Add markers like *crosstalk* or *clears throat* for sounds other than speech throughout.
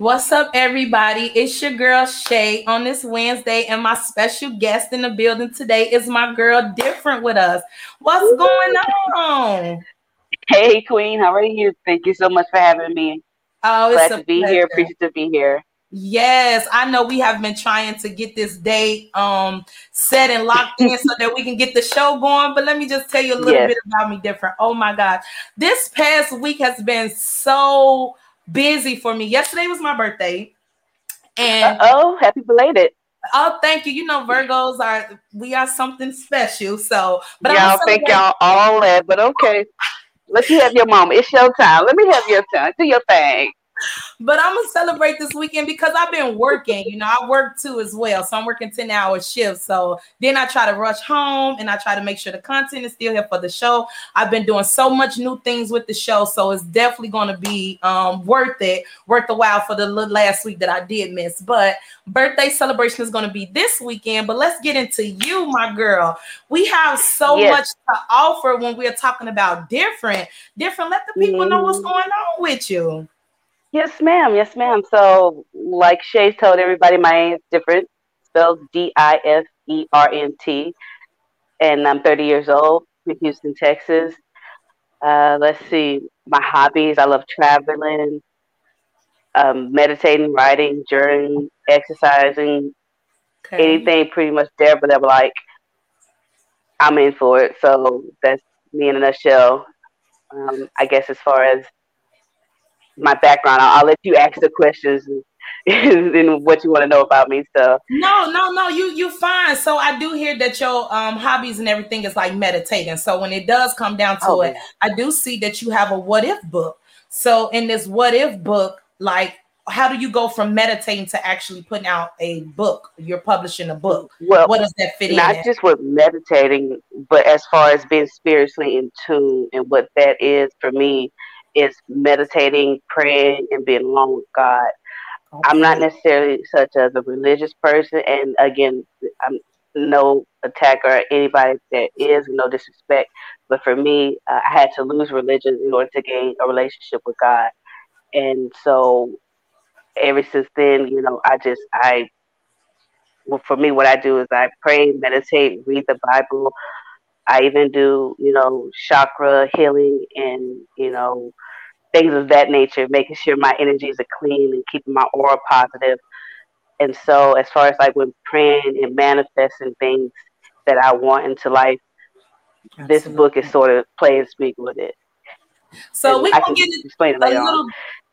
What's up, everybody? It's your girl Shay on this Wednesday, and my special guest in the building today is my girl Different with us. What's going on? Hey, Queen, how are you? Thank you so much for having me. Oh, it's glad to be pleasure. here. Appreciate to be here. Yes, I know we have been trying to get this date um set and locked in so that we can get the show going. But let me just tell you a little yes. bit about me different. Oh my god. This past week has been so busy for me. Yesterday was my birthday. And oh, happy belated. Oh, thank you. You know, Virgos are we are something special. So, but y'all think y'all all that, but okay. Let you have your moment. It's your time. Let me have your time. Do your thing but I'm gonna celebrate this weekend because I've been working. You know, I work too as well, so I'm working 10 hour shifts. So then I try to rush home and I try to make sure the content is still here for the show. I've been doing so much new things with the show, so it's definitely gonna be um, worth it, worth the while for the last week that I did miss. But birthday celebration is gonna be this weekend. But let's get into you, my girl. We have so yes. much to offer when we're talking about different, different. Let the people know what's mm-hmm. going on with you. Yes, ma'am. Yes, ma'am. So, like Shay told everybody, my name is different. Spelled D I F E R N T, and I'm 30 years old in Houston, Texas. Uh, let's see, my hobbies. I love traveling, um, meditating, writing, journaling, exercising, okay. anything pretty much there, but I'm like, I'm in for it. So that's me in a nutshell. Um, I guess as far as my background. I'll, I'll let you ask the questions and, *laughs* what you want to know about me. So no, no, no, you you fine. So I do hear that your um hobbies and everything is like meditating. So when it does come down to oh, it, yeah. I do see that you have a what if book. So in this what if book, like how do you go from meditating to actually putting out a book? You're publishing a book. Well, what does that fit not in? Not just with meditating, but as far as being spiritually in tune and what that is for me is meditating, praying, and being alone with God. Okay. I'm not necessarily such as a religious person, and again, I'm no attacker or anybody that is, no disrespect. But for me, uh, I had to lose religion in order to gain a relationship with God, and so ever since then, you know, I just I. Well, for me, what I do is I pray, meditate, read the Bible, I even do, you know, chakra healing and, you know, things of that nature, making sure my energies are clean and keeping my aura positive. And so, as far as like when praying and manifesting things that I want into life, Absolutely. this book is sort of play and speak with it. So we can get it explain it a little. On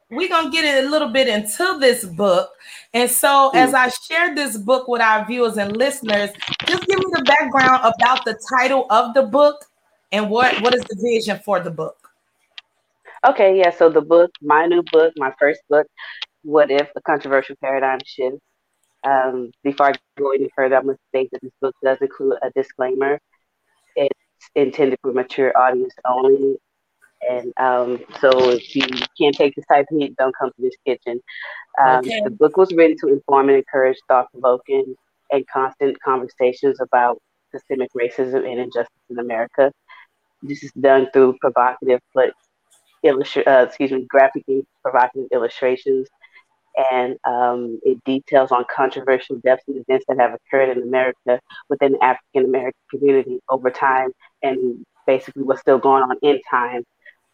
we're gonna get it a little bit into this book. And so, as hmm. I share this book with our viewers and listeners, just give me the background about the title of the book and what what is the vision for the book. Okay, yeah. So the book, my new book, my first book, "What If: A Controversial Paradigm Shift." Um, before I go any further, I must state that this book does include a disclaimer. It's intended for mature audience only. And um, so if you can't take this type of heat, don't come to this kitchen. Um, okay. The book was written to inform and encourage thought provoking and constant conversations about systemic racism and injustice in America. This is done through provocative but uh, excuse me, graphic provocative illustrations, and um, it details on controversial deaths and events that have occurred in America within the African American community over time, and basically what's still going on in time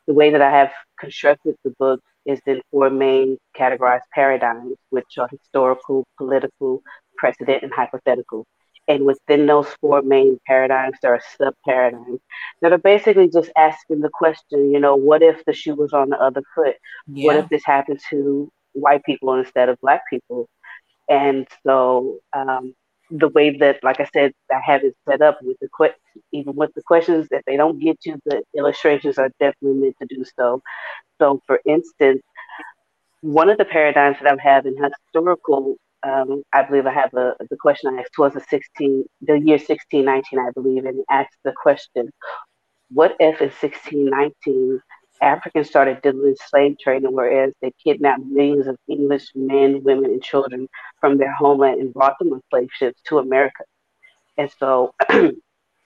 the way that I have constructed the book is in four main categorized paradigms, which are historical, political, precedent, and hypothetical. And within those four main paradigms, there are sub paradigms that are basically just asking the question, you know, what if the shoe was on the other foot? Yeah. What if this happened to white people instead of black people? And so um, the way that, like I said, I have it set up with the que- even with the questions that they don't get you, the illustrations are definitely meant to do so. So, for instance, one of the paradigms that I have in historical, um, I believe I have a the question I asked was the 16, the year 1619, I believe, and asked the question, what if in 1619 Africans started doing slave trading, whereas they kidnapped millions of English men, women, and children from their homeland and brought them on slave ships to America. And so *clears throat*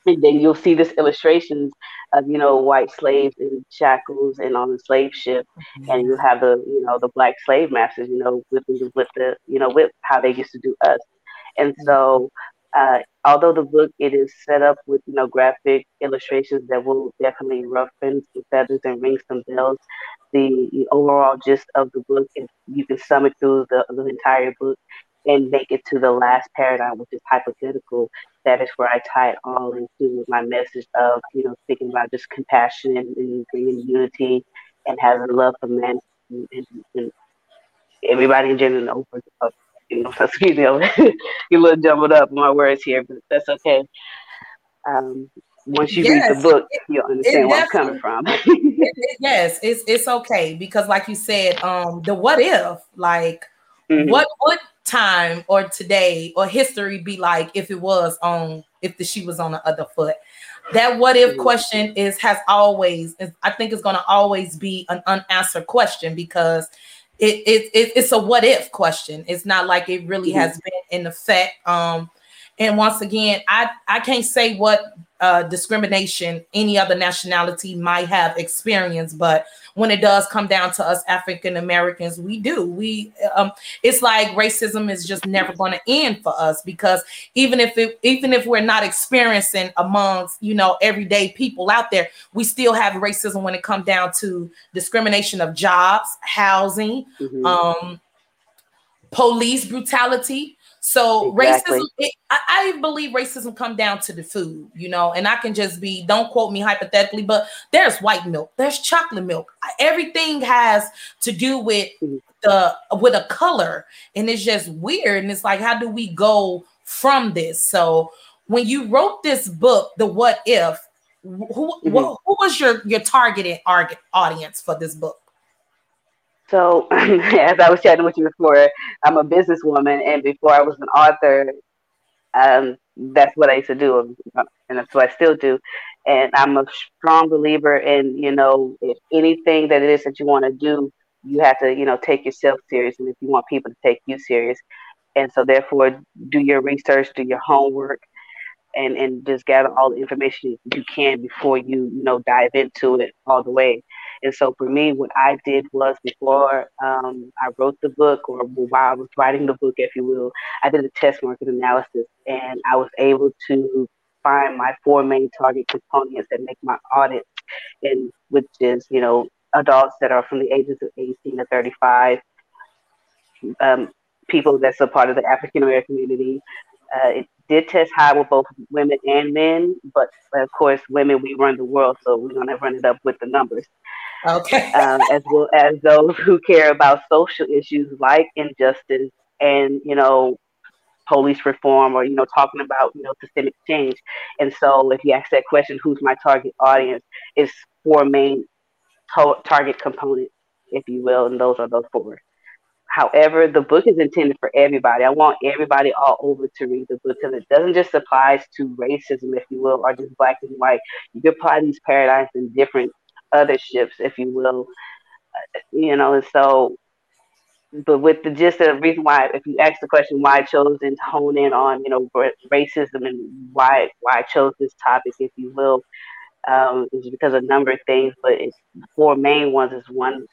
and then you'll see this illustrations of you know white slaves in shackles and on the slave ship mm-hmm. and you have the you know the black slave masters you know with with the you know with how they used to do us and so uh, although the book it is set up with you know graphic illustrations that will definitely roughen some feathers and ring some bells the, the overall gist of the book is you can sum it through the, the entire book and make it to the last paradigm, which is hypothetical. That is where I tie it all into my message of, you know, thinking about just compassion and, and bringing unity and having love for men and, and, and everybody in general. Uh, you know, *laughs* excuse me, *laughs* you a little jumbled up my words here, but that's okay. Um, once you yes, read the book, it, you'll understand where I'm coming from. *laughs* it, yes, it's it's okay because, like you said, um, the what if, like, mm-hmm. what would time or today or history be like if it was on if the she was on the other foot. That what if question is has always i think it's going to always be an unanswered question because it, it, it, it's a what if question. It's not like it really has been in effect. Um and once again i i can't say what uh, discrimination any other nationality might have experienced but when it does come down to us african americans we do we um, it's like racism is just never going to end for us because even if it even if we're not experiencing amongst you know everyday people out there we still have racism when it comes down to discrimination of jobs housing mm-hmm. um police brutality so exactly. racism, it, I, I, believe racism come down to the food, you know, and I can just be, don't quote me hypothetically, but there's white milk, there's chocolate milk. Everything has to do with mm-hmm. the with a color, and it's just weird. And it's like, how do we go from this? So when you wrote this book, the what if, who, mm-hmm. who, who was your your targeted audience for this book? So, *laughs* as I was chatting with you before, I'm a businesswoman, and before I was an author, um, that's what I used to do, and that's what I still do. And I'm a strong believer in, you know, if anything that it is that you want to do, you have to, you know, take yourself serious, and if you want people to take you serious, and so therefore, do your research, do your homework, and and just gather all the information you can before you, you know, dive into it all the way. And so for me, what I did was before um, I wrote the book, or while I was writing the book, if you will, I did a test market analysis, and I was able to find my four main target components that make my audit, and which is you know adults that are from the ages of 18 to 35, um, people that's a part of the African American community. Uh, did test high with both women and men, but of course, women we run the world, so we're gonna run it up with the numbers. Okay. *laughs* um, as well as those who care about social issues like injustice and, you know, police reform or, you know, talking about, you know, systemic change. And so if you ask that question, who's my target audience, is four main to- target components, if you will, and those are those four. However, the book is intended for everybody. I want everybody all over to read the book because it doesn't just apply to racism, if you will, or just black and white. You can apply these paradigms in different other ships, if you will. You know, and so, but with the just the reason why, if you ask the question why I chose and hone in on, you know, racism and why why I chose this topic, if you will, um, is because of a number of things. But it's four main ones is one,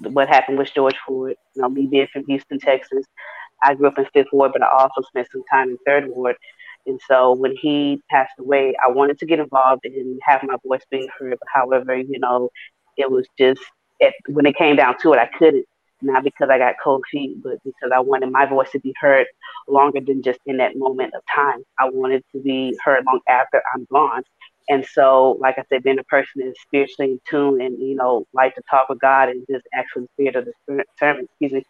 what happened with George Floyd. You know, me being from Houston, Texas, I grew up in Fifth Ward, but I also spent some time in Third Ward. And so when he passed away, I wanted to get involved and have my voice being heard. However, you know, it was just it, when it came down to it, I couldn't. Not because I got cold feet, but because I wanted my voice to be heard longer than just in that moment of time. I wanted to be heard long after I'm gone. And so, like I said, being a person that's spiritually in tune and, you know, like to talk with God and just actually spirit of the sermon, excuse me.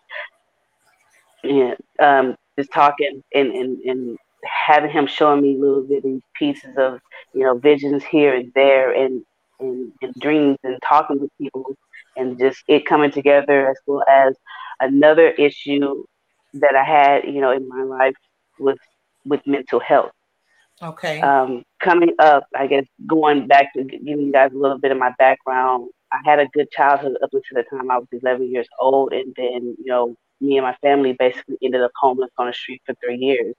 And um, just talking and, and, and having him showing me little bitty pieces of you know visions here and there and and, and dreams and talking with people and just it coming together as well as another issue that I had you know in my life with with mental health. Okay. Um, coming up, I guess going back to giving you guys a little bit of my background, I had a good childhood up until the time I was 11 years old, and then you know me and my family basically ended up homeless on the street for three years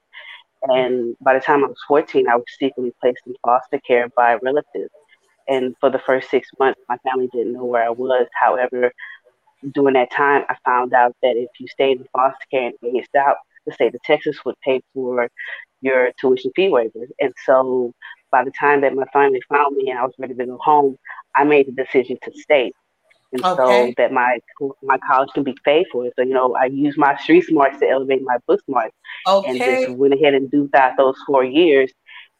And by the time I was 14, I was secretly placed in foster care by relatives. And for the first six months, my family didn't know where I was. However, during that time, I found out that if you stayed in foster care and aged out, the state of Texas would pay for your tuition fee waivers. And so by the time that my family found me and I was ready to go home, I made the decision to stay. And okay. so that my my college can be paid for. So, you know, I used my street smarts to elevate my book smarts. Okay. And just went ahead and do that those four years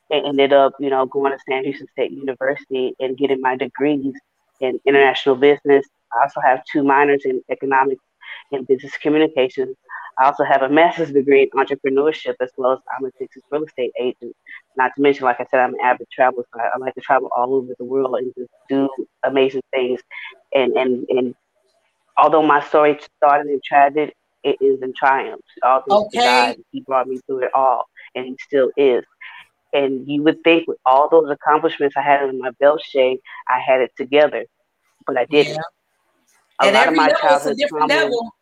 and ended up, you know, going to Sam Houston State University and getting my degrees in international business. I also have two minors in economics and business communications. I also have a master's degree in entrepreneurship as well as I'm a Texas real estate agent. Not to mention, like I said, I'm an avid traveler, so I, I like to travel all over the world and just do amazing things. And and and although my story started in tragedy, it is in triumph. All okay. God, he brought me through it all, and he still is. And you would think with all those accomplishments I had in my belt Shay, I had it together, but I didn't. Yeah. A and lot of my childhood trauma, level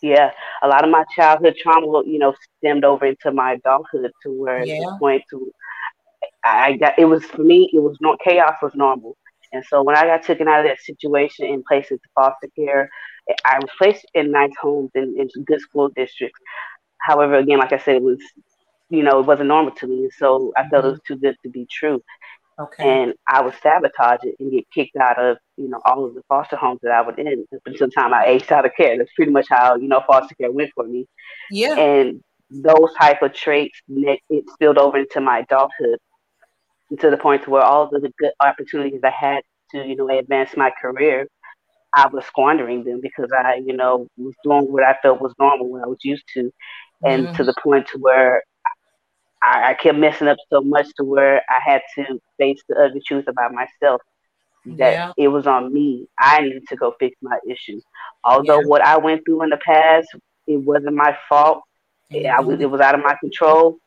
yeah, a lot of my childhood trauma, you know, stemmed over into my adulthood to where yeah. it went to. I got it was for me. It was not chaos was normal, and so when I got taken out of that situation and placed into foster care, I was placed in nice homes in, in good school districts. However, again, like I said, it was, you know, it wasn't normal to me, so I felt mm-hmm. it was too good to be true. Okay. And I would sabotage it and get kicked out of, you know, all of the foster homes that I would in until the time I aged out of care. That's pretty much how, you know, foster care went for me. Yeah. And those type of traits, it spilled over into my adulthood to the point to where all of the good opportunities I had to, you know, advance my career, I was squandering them because I, you know, was doing what I felt was normal, what I was used to. And mm-hmm. to the point to where I, I kept messing up so much to where I had to face the ugly truth about myself that yeah. it was on me. I needed to go fix my issues. Although yeah. what I went through in the past, it wasn't my fault. Mm-hmm. was, it was out of my control.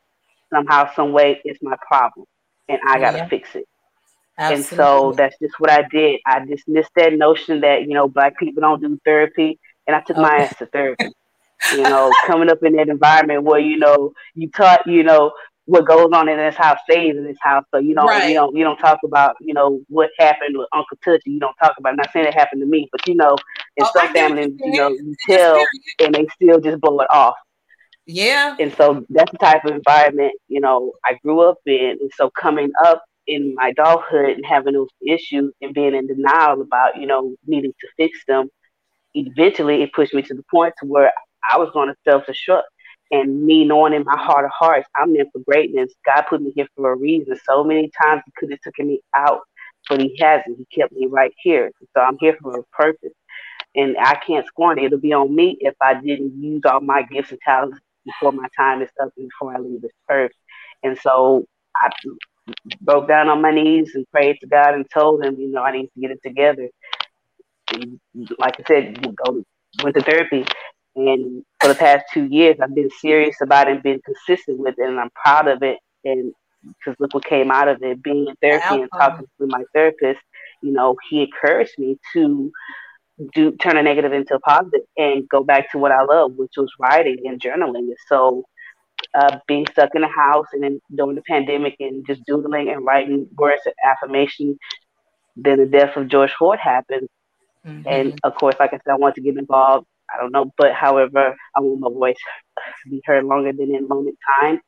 Somehow, some way, it's my problem, and I got to yeah. fix it. Absolutely. And so that's just what I did. I dismissed that notion that you know black people don't do therapy, and I took okay. my ass to therapy you know, coming up in that environment where you know you taught, you know, what goes on in this house stays in this house. So you know, right. you don't you don't talk about you know what happened with Uncle Touchy. You don't talk about. I'm not saying it happened to me, but you know, in oh, some families, you know, you tell and they still just blow it off. Yeah. And so that's the type of environment you know I grew up in, and so coming up in my adulthood and having those issues and being in denial about you know needing to fix them, eventually it pushed me to the point to where I was going to self destruct. And me knowing in my heart of hearts, I'm meant for greatness. God put me here for a reason. So many times He could have taken me out, but He hasn't. He kept me right here. So I'm here for a purpose. And I can't squander it. It'll be on me if I didn't use all my gifts and talents before my time is up and before I leave this earth. And so I broke down on my knees and prayed to God and told him, you know, I need to get it together. And like I said, go to, went to therapy and for the past two years, I've been serious about it and been consistent with it, and I'm proud of it. And because look what came out of it, being in therapy and talking to my therapist, you know, he encouraged me to do turn a negative into a positive and go back to what I love, which was writing and journaling. So, uh, being stuck in the house and then during the pandemic and just doodling and writing words of affirmation, then the death of George Floyd happened. Mm-hmm. And of course, like I said, I wanted to get involved I don't know, but however, I want my voice to be heard longer than in moment time.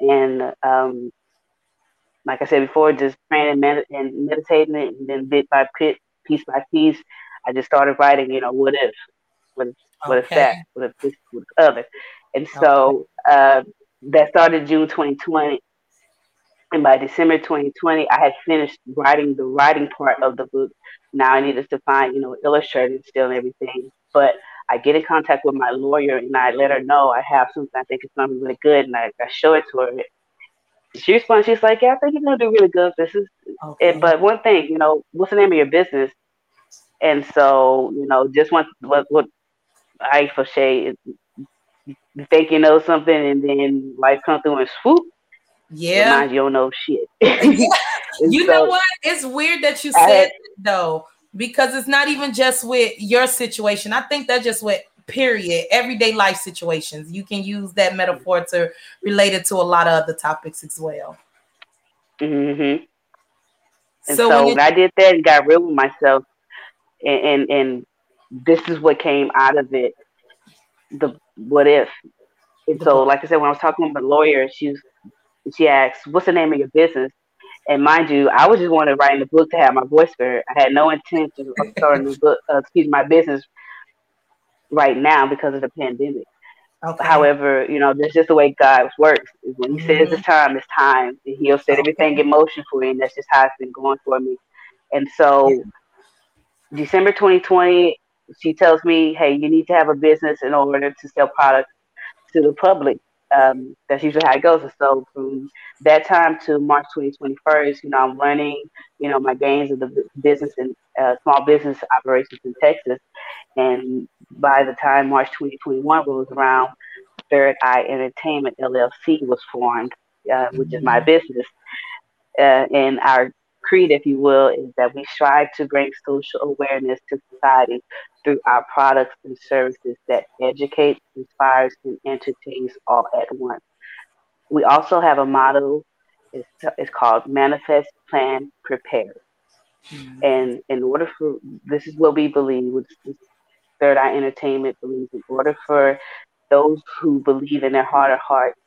And um, like I said before, just praying and, med- and meditating it, and then bit by bit, piece by piece, I just started writing. You know, what if, what if, what if that, what if this, what if other, and so uh, that started June 2020. And by December 2020, I had finished writing the writing part of the book. Now I needed to find, you know, illustrating still and everything. But I get in contact with my lawyer and I let her know I have something I think it's gonna be really good and I, I show it to her. She responds, she's like, Yeah, I think you're gonna do really good. This is okay. it, but one thing, you know, what's the name of your business? And so, you know, just want what what I for Shay you think you know something and then life comes through and swoop. Yeah. you don't know shit. *laughs* you so, know what? It's weird that you said had, though because it's not even just with your situation. I think that's just with period everyday life situations. You can use that metaphor to relate it to a lot of other topics as well. Mm-hmm. and so, so when, it, I did that and got real with myself. And, and and this is what came out of it. The what if. And so like i said when i was talking with my lawyer she was she asked what's the name of your business and mind you, I was just wanting to write in the book to have my voice heard. I had no intention of *laughs* starting the book, uh, excuse my business right now because of the pandemic. Okay. However, you know, that's just the way God works. When He mm-hmm. says it's time, it's time. And He'll set okay. everything in motion for you, and that's just how it's been going for me. And so, yeah. December 2020, she tells me, "Hey, you need to have a business in order to sell products to the public." Um, that's usually how it goes. And so from that time to March 2021, you know, I'm running, you know, my gains of the business and uh, small business operations in Texas. And by the time March 2021 was around, Third Eye Entertainment LLC was formed, uh, which is my mm-hmm. business. Uh, and our creed, if you will, is that we strive to bring social awareness to society through our products and services that educate, inspires, and entertains all at once. We also have a motto. It's, it's called Manifest, Plan, Prepare. Mm-hmm. And in order for this is what we believe, which Third Eye Entertainment believes, in order for those who believe in their heart of hearts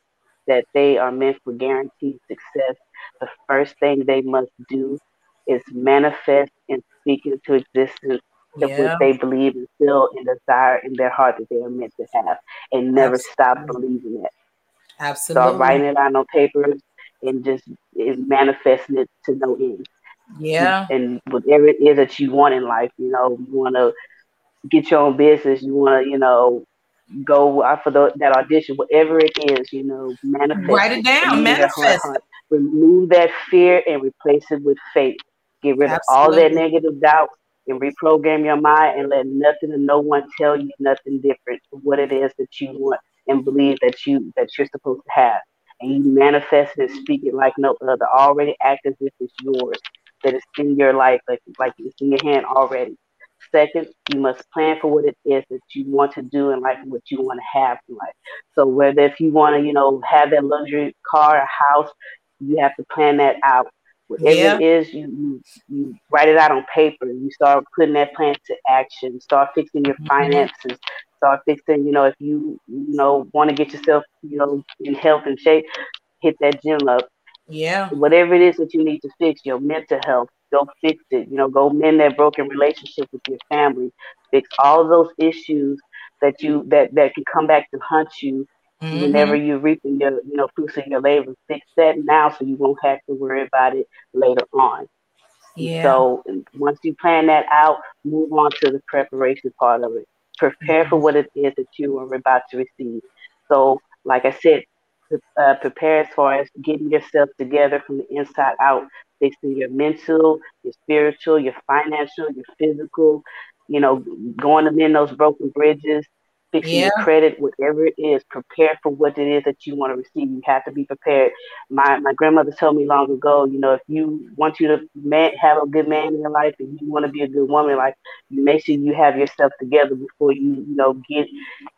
that they are meant for guaranteed success, the first thing they must do is manifest and speak into existence yeah. what they believe and feel and desire in their heart that they are meant to have and never Absolutely. stop believing it. Absolutely. Start writing it on papers and just is manifesting it to no end. Yeah. And whatever it is that you want in life, you know, you want to get your own business, you want to, you know, go out for the, that audition, whatever it is, you know, manifest. Write it down, manifest. Remove that fear and replace it with faith. Get rid Absolutely. of all that negative doubt and reprogram your mind and let nothing and no one tell you nothing different from what it is that you want and believe that you that you're supposed to have. And you manifest and speak it like no other. Already act as if it's yours, that it's in your life, like like it's in your hand already. Second, you must plan for what it is that you want to do in life and what you want to have in life. So whether if you want to, you know, have that luxury car, a house, you have to plan that out. Whatever yeah. it is, you, you, you write it out on paper. You start putting that plan to action. Start fixing your mm-hmm. finances. Start fixing, you know, if you you know want to get yourself, you know, in health and shape, hit that gym up. Yeah. Whatever it is that you need to fix, your mental health, go fix it. You know, go mend that broken relationship with your family. Fix all those issues that you that that can come back to hunt you Mm-hmm. Whenever you're reaping your, you know, fruits of your labor, fix that now so you won't have to worry about it later on. Yeah. So once you plan that out, move on to the preparation part of it. Prepare mm-hmm. for what it is that you are about to receive. So, like I said, uh, prepare as far as getting yourself together from the inside out, fixing your mental, your spiritual, your financial, your physical, you know, going to mend those broken bridges, fixing yeah. your credit, whatever it is, prepare for what it is that you want to receive. You have to be prepared. My my grandmother told me long ago, you know, if you want you to man, have a good man in your life and you want to be a good woman like you make sure you have yourself together before you, you know, get,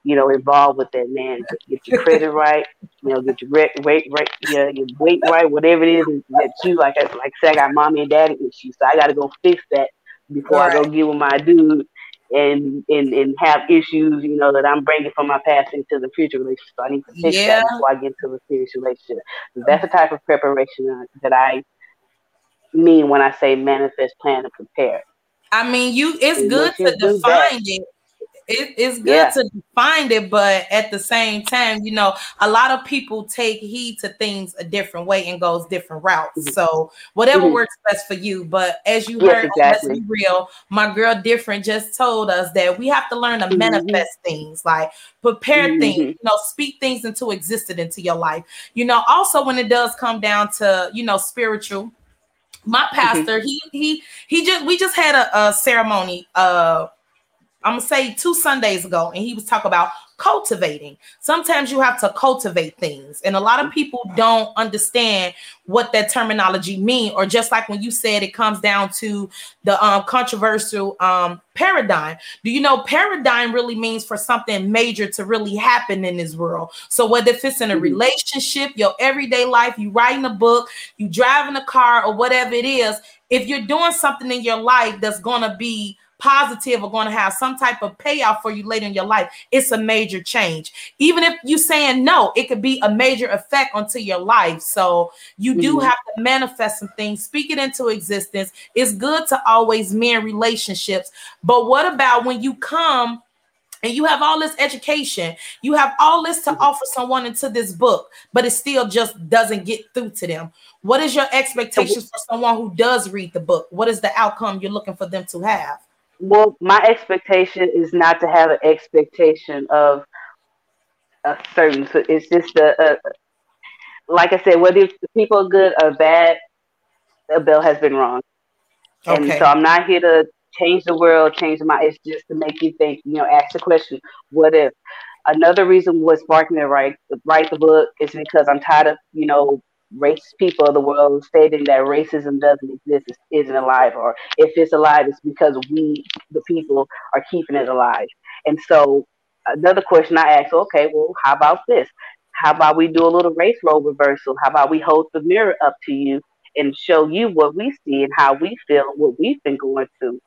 you know, involved with that man. Get your credit *laughs* right, you know, get your weight weight right, you know, your weight right, whatever it is that you like. Like I said, I got mommy and daddy issues, so I got to go fix that before right. I go get with my dude and, and and have issues, you know, that I'm bringing from my past into the future relationship. So I need to fix yeah. that before I get into a serious relationship. that's the type of preparation uh, that I mean when I say manifest, plan, and prepare. I mean, you. It's and good to define it it, it's good yeah. to find it, but at the same time, you know, a lot of people take heed to things a different way and goes different routes. Mm-hmm. So whatever mm-hmm. works best for you. But as you yes, heard, exactly. let's be real. My girl, different, just told us that we have to learn to mm-hmm. manifest things, like prepare mm-hmm. things, you know, speak things into existence into your life. You know, also when it does come down to you know spiritual my mm-hmm. pastor he he he just we just had a, a ceremony uh I'm gonna say two Sundays ago, and he was talking about cultivating. Sometimes you have to cultivate things, and a lot of people don't understand what that terminology mean. Or just like when you said, it comes down to the um, controversial um, paradigm. Do you know paradigm really means for something major to really happen in this world? So whether if it's in a mm-hmm. relationship, your everyday life, you writing a book, you driving a car, or whatever it is, if you're doing something in your life that's gonna be positive are going to have some type of payoff for you later in your life, it's a major change. Even if you saying no, it could be a major effect onto your life. So you do mm-hmm. have to manifest some things, speak it into existence. It's good to always mend relationships. But what about when you come and you have all this education, you have all this to mm-hmm. offer someone into this book, but it still just doesn't get through to them. What is your expectations for someone who does read the book? What is the outcome you're looking for them to have? Well, my expectation is not to have an expectation of a certain. So it's just a, a uh, like I said, whether people are good or bad, the bill has been wrong. Okay. And so I'm not here to change the world, change my. It's just to make you think. You know, ask the question: What if? Another reason was sparking me to write write the book is because I'm tired of you know racist people of the world stating that racism doesn't exist, isn't alive, or if it's alive, it's because we, the people, are keeping it alive. And so, another question I asked, okay, well, how about this? How about we do a little race role reversal? How about we hold the mirror up to you and show you what we see and how we feel, what we've been going through?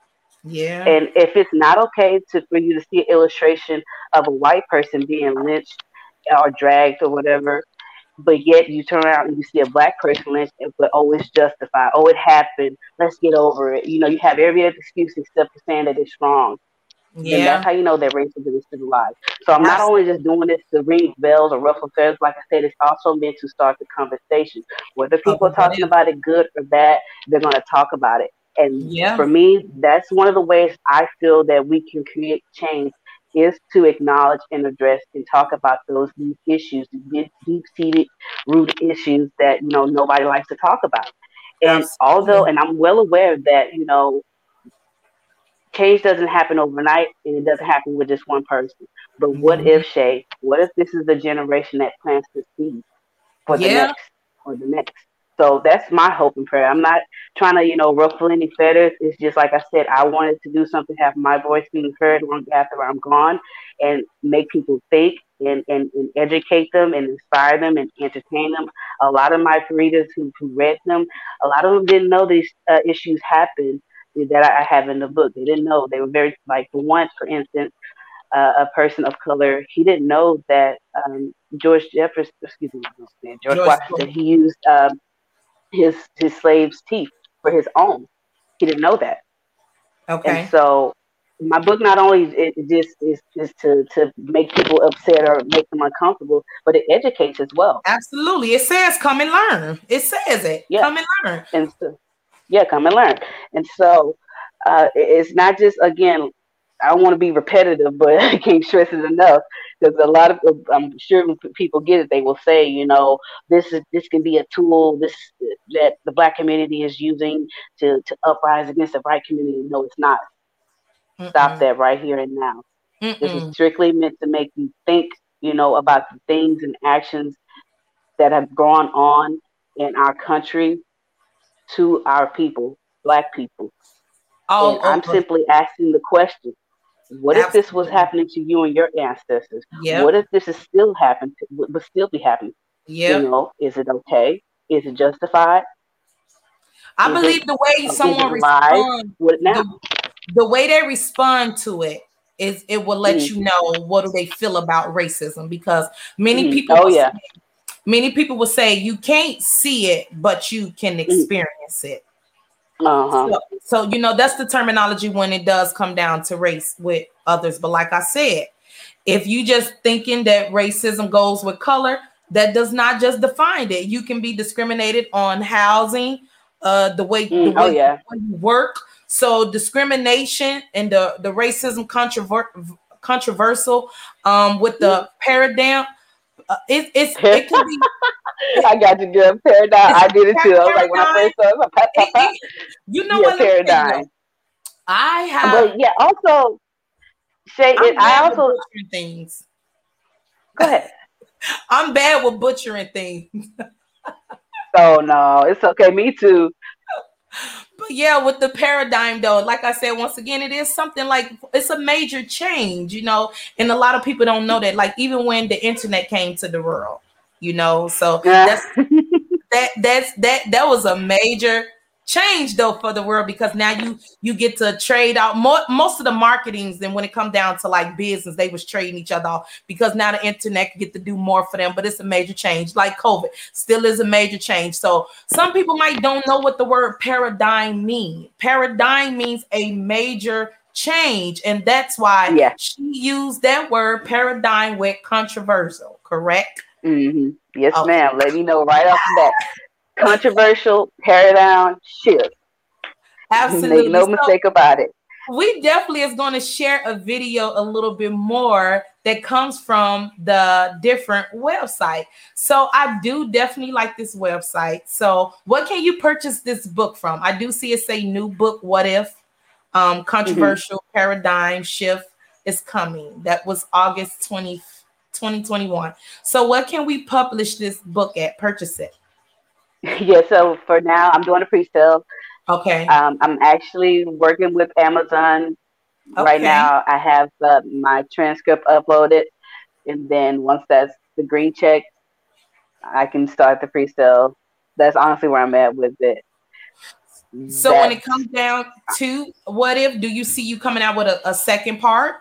Yeah. And if it's not okay to for you to see an illustration of a white person being lynched or dragged or whatever, but yet you turn around and you see a black person lynched, but oh, it's justified. Oh, it happened. Let's get over it. You know, you have every other excuse except for saying that it's wrong. Yeah. And that's how you know that racism is still alive. So I'm not only just doing this to ring bells or ruffle feathers. Like I said, it's also meant to start the conversation. Whether people are talking about it good or bad, they're going to talk about it. And yeah. for me, that's one of the ways I feel that we can create change is to acknowledge and address and talk about those deep issues, deep seated root issues that you know nobody likes to talk about. And Absolutely. although, and I'm well aware that you know, change doesn't happen overnight, and it doesn't happen with just one person. But mm-hmm. what if Shay? What if this is the generation that plants the seed for the yeah. next or the next? So that's my hope and prayer. I'm not trying to, you know, ruffle any feathers. It's just like I said, I wanted to do something, have my voice being heard long after I'm gone, and make people think and, and, and educate them and inspire them and entertain them. A lot of my readers who, who read them, a lot of them didn't know these uh, issues happened that I have in the book. They didn't know. They were very, like, for one, for instance, uh, a person of color, he didn't know that um, George Jefferson, excuse me, George, George Washington, he used um, his his slaves' teeth for his own. He didn't know that. Okay. And so my book not only it, just is, is to to make people upset or make them uncomfortable, but it educates as well. Absolutely, it says come and learn. It says it. Yeah. Come and learn. And so, yeah, come and learn. And so uh, it's not just again I don't want to be repetitive, but *laughs* I can't stress it enough because a lot of uh, I'm sure people get it. They will say, you know, this is this can be a tool this that the black community is using to to uprise against the white community. No, it's not. Mm-mm. Stop that right here and now. Mm-mm. This is strictly meant to make you think, you know, about the things and actions that have gone on in our country to our people, black people. Oh, and I'm simply asking the question what Absolutely. if this was happening to you and your ancestors? Yeah. What if this is still happening? Would still be happening? Yeah. You know, is it okay? Is it justified? I is believe it, the way someone responds, the, the, way they respond to it is it will let mm. you know what do they feel about racism because many mm. people. Oh yeah. Say, many people will say you can't see it, but you can mm. experience mm. it. Uh-huh. So, so, you know, that's the terminology when it does come down to race with others. But like I said, if you just thinking that racism goes with color, that does not just define it. You can be discriminated on housing, uh, the way, mm, the oh, yeah. you work. So discrimination and the the racism controver- controversial um, with the mm. paradigm. Uh, it, it's *laughs* it can be I got you good paradigm. I did it too. I was like when I first saw it, *laughs* you know yeah, what paradigm. I have but yeah, also Shay, I also things. Go ahead. *laughs* I'm bad with butchering things. oh no, it's okay. Me too. But yeah, with the paradigm though, like I said, once again, it is something like it's a major change, you know, and a lot of people don't know that. Like even when the internet came to the world, you know, so yeah. that's that that's that that was a major change though for the world because now you you get to trade out more, most of the marketings and when it come down to like business they was trading each other off because now the internet get to do more for them but it's a major change like covid still is a major change so some people might don't know what the word paradigm mean paradigm means a major change and that's why yeah. she used that word paradigm with controversial correct mm-hmm. yes okay. ma'am let me know right off the bat controversial paradigm shift. Absolutely. Make no so mistake about it. We definitely is going to share a video a little bit more that comes from the different website. So I do definitely like this website. So what can you purchase this book from? I do see it say new book, what if? Um, controversial mm-hmm. paradigm shift is coming. That was August 20, 2021. So what can we publish this book at? Purchase it. *laughs* yeah, so for now, I'm doing a pre-sale. Okay. Um, I'm actually working with Amazon okay. right now. I have uh, my transcript uploaded, and then once that's the green check, I can start the pre-sale. That's honestly where I'm at with it. So that's, when it comes down to what if, do you see you coming out with a, a second part?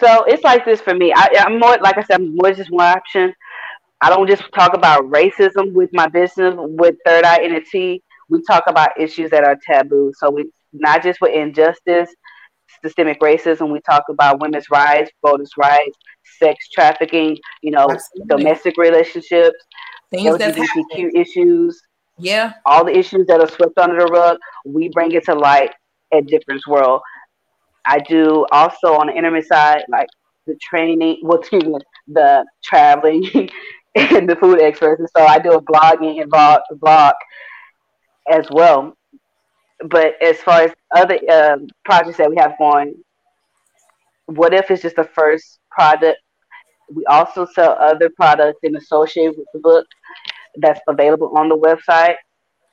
So it's like this for me. I, am more like I said, I'm more just one option. I don't just talk about racism with my business with Third Eye Entity. We talk about issues that are taboo. So we not just with injustice, systemic racism. We talk about women's rights, voters' rights, sex trafficking. You know, Absolutely. domestic relationships, Things LGBTQ issues. Yeah, all the issues that are swept under the rug. We bring it to light at Difference World. I do also on the intimate side, like the training, *laughs* well, excuse *laughs* me, the traveling *laughs* and the food experts. And so I do a blogging and blog, blog as well. But as far as other uh, projects that we have going, what if it's just the first product? We also sell other products and associated with the book that's available on the website.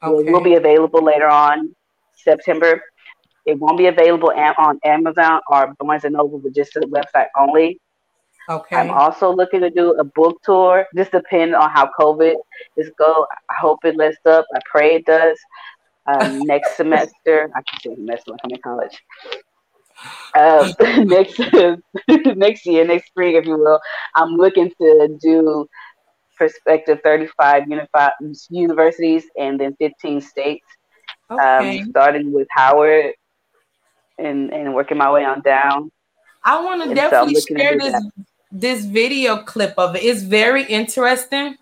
Okay. It will be available later on September. It won't be available on Amazon or Barnes and Noble, but just the website only. Okay. I'm also looking to do a book tour. Just depending on how COVID is go. I hope it lets up. I pray it does. Um, *laughs* next semester, I can say semester when I'm in college. Um, *laughs* next *laughs* next year, next spring, if you will, I'm looking to do perspective 35 unified universities and then 15 states. Um, okay. Um, starting with Howard and and working my way on down. I want to definitely so share this that this video clip of it. It's very interesting.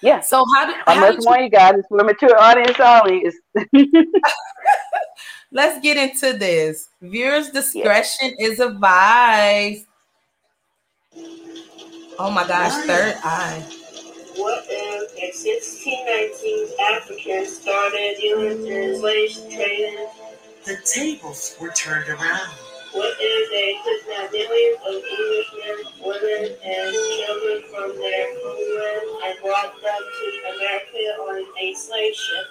Yeah. So how did how much more you guys? It's for mature audience only. *laughs* Let's get into this. Viewers' discretion yeah. is advised. Oh my gosh, third eye. What if in 1619 Africans started dealing using translation trading? The tables were turned around. What if they kidnapped millions of Englishmen, women, and children from their homeland and brought them to America on a slave ship?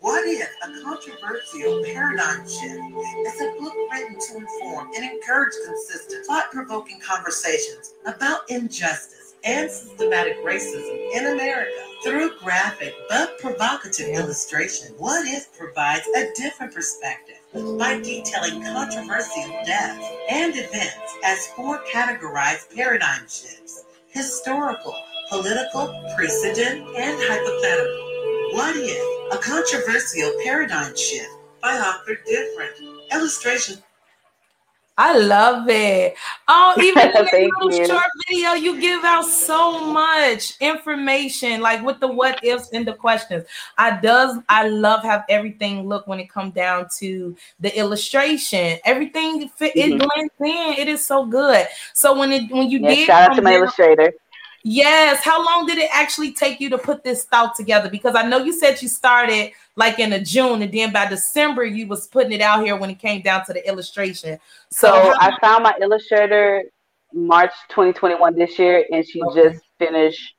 What if a controversial paradigm shift is a book written to inform and encourage consistent, thought provoking conversations about injustice and systematic racism in America through graphic but provocative illustration? What if provides a different perspective? By detailing controversial deaths and events as four categorized paradigm shifts historical, political, precedent, and hypothetical. What if a controversial paradigm shift by author different? Illustration I love it. Oh, *laughs* even in that little you. short video, you give out so much information, like with the what ifs and the questions. I does I love how everything look when it comes down to the illustration. Everything fit, mm-hmm. it blends in. It is so good. So when it when you yeah, did shout out to my illustrator. Yes. How long did it actually take you to put this thought together? Because I know you said you started like in a June, and then by December you was putting it out here when it came down to the illustration. So, so I found my illustrator March 2021 this year, and she okay. just finished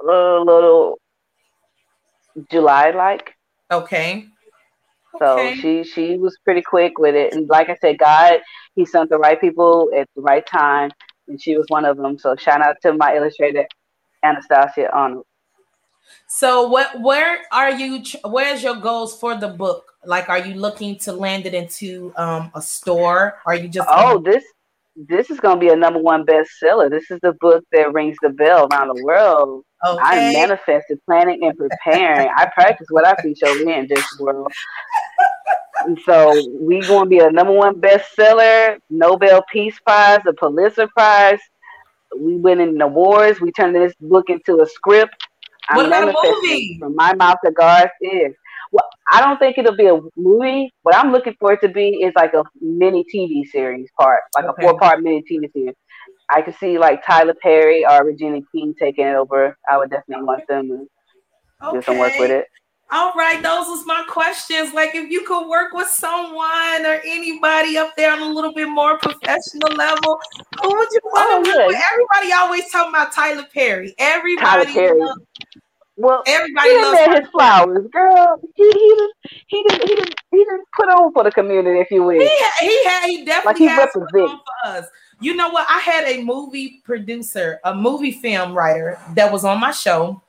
a little July like. Okay. So okay. she she was pretty quick with it, and like I said, God, He sent the right people at the right time, and she was one of them. So shout out to my illustrator, Anastasia Arnold. So what where are you where's your goals for the book? Like are you looking to land it into um, a store? Are you just Oh, this this is going to be a number one bestseller. This is the book that rings the bell around the world. Okay. I manifested, planning, and preparing. I practice what I preach over here in this world. And so we going to be a number one bestseller, Nobel Peace Prize, a Pulitzer Prize. We winning awards. We turned this book into a script. What I'm about a movie? From my mouth to God's ears. Well, I don't think it'll be a movie. What I'm looking for it to be is like a mini TV series part, like okay. a four part mini TV series. I could see like Tyler Perry or Regina King taking it over. I would definitely want them to okay. do some work with it. All right, those was my questions. Like, if you could work with someone or anybody up there on a little bit more professional level, who would you want to oh, with? Everybody always talking about Tyler Perry. Everybody, Tyler Perry. Loves, well, everybody he loves his flowers, girl. He he he didn't he didn't he didn't put on for the community, if you will. He he had he definitely like he has put on for us. You know what? I had a movie producer, a movie film writer that was on my show,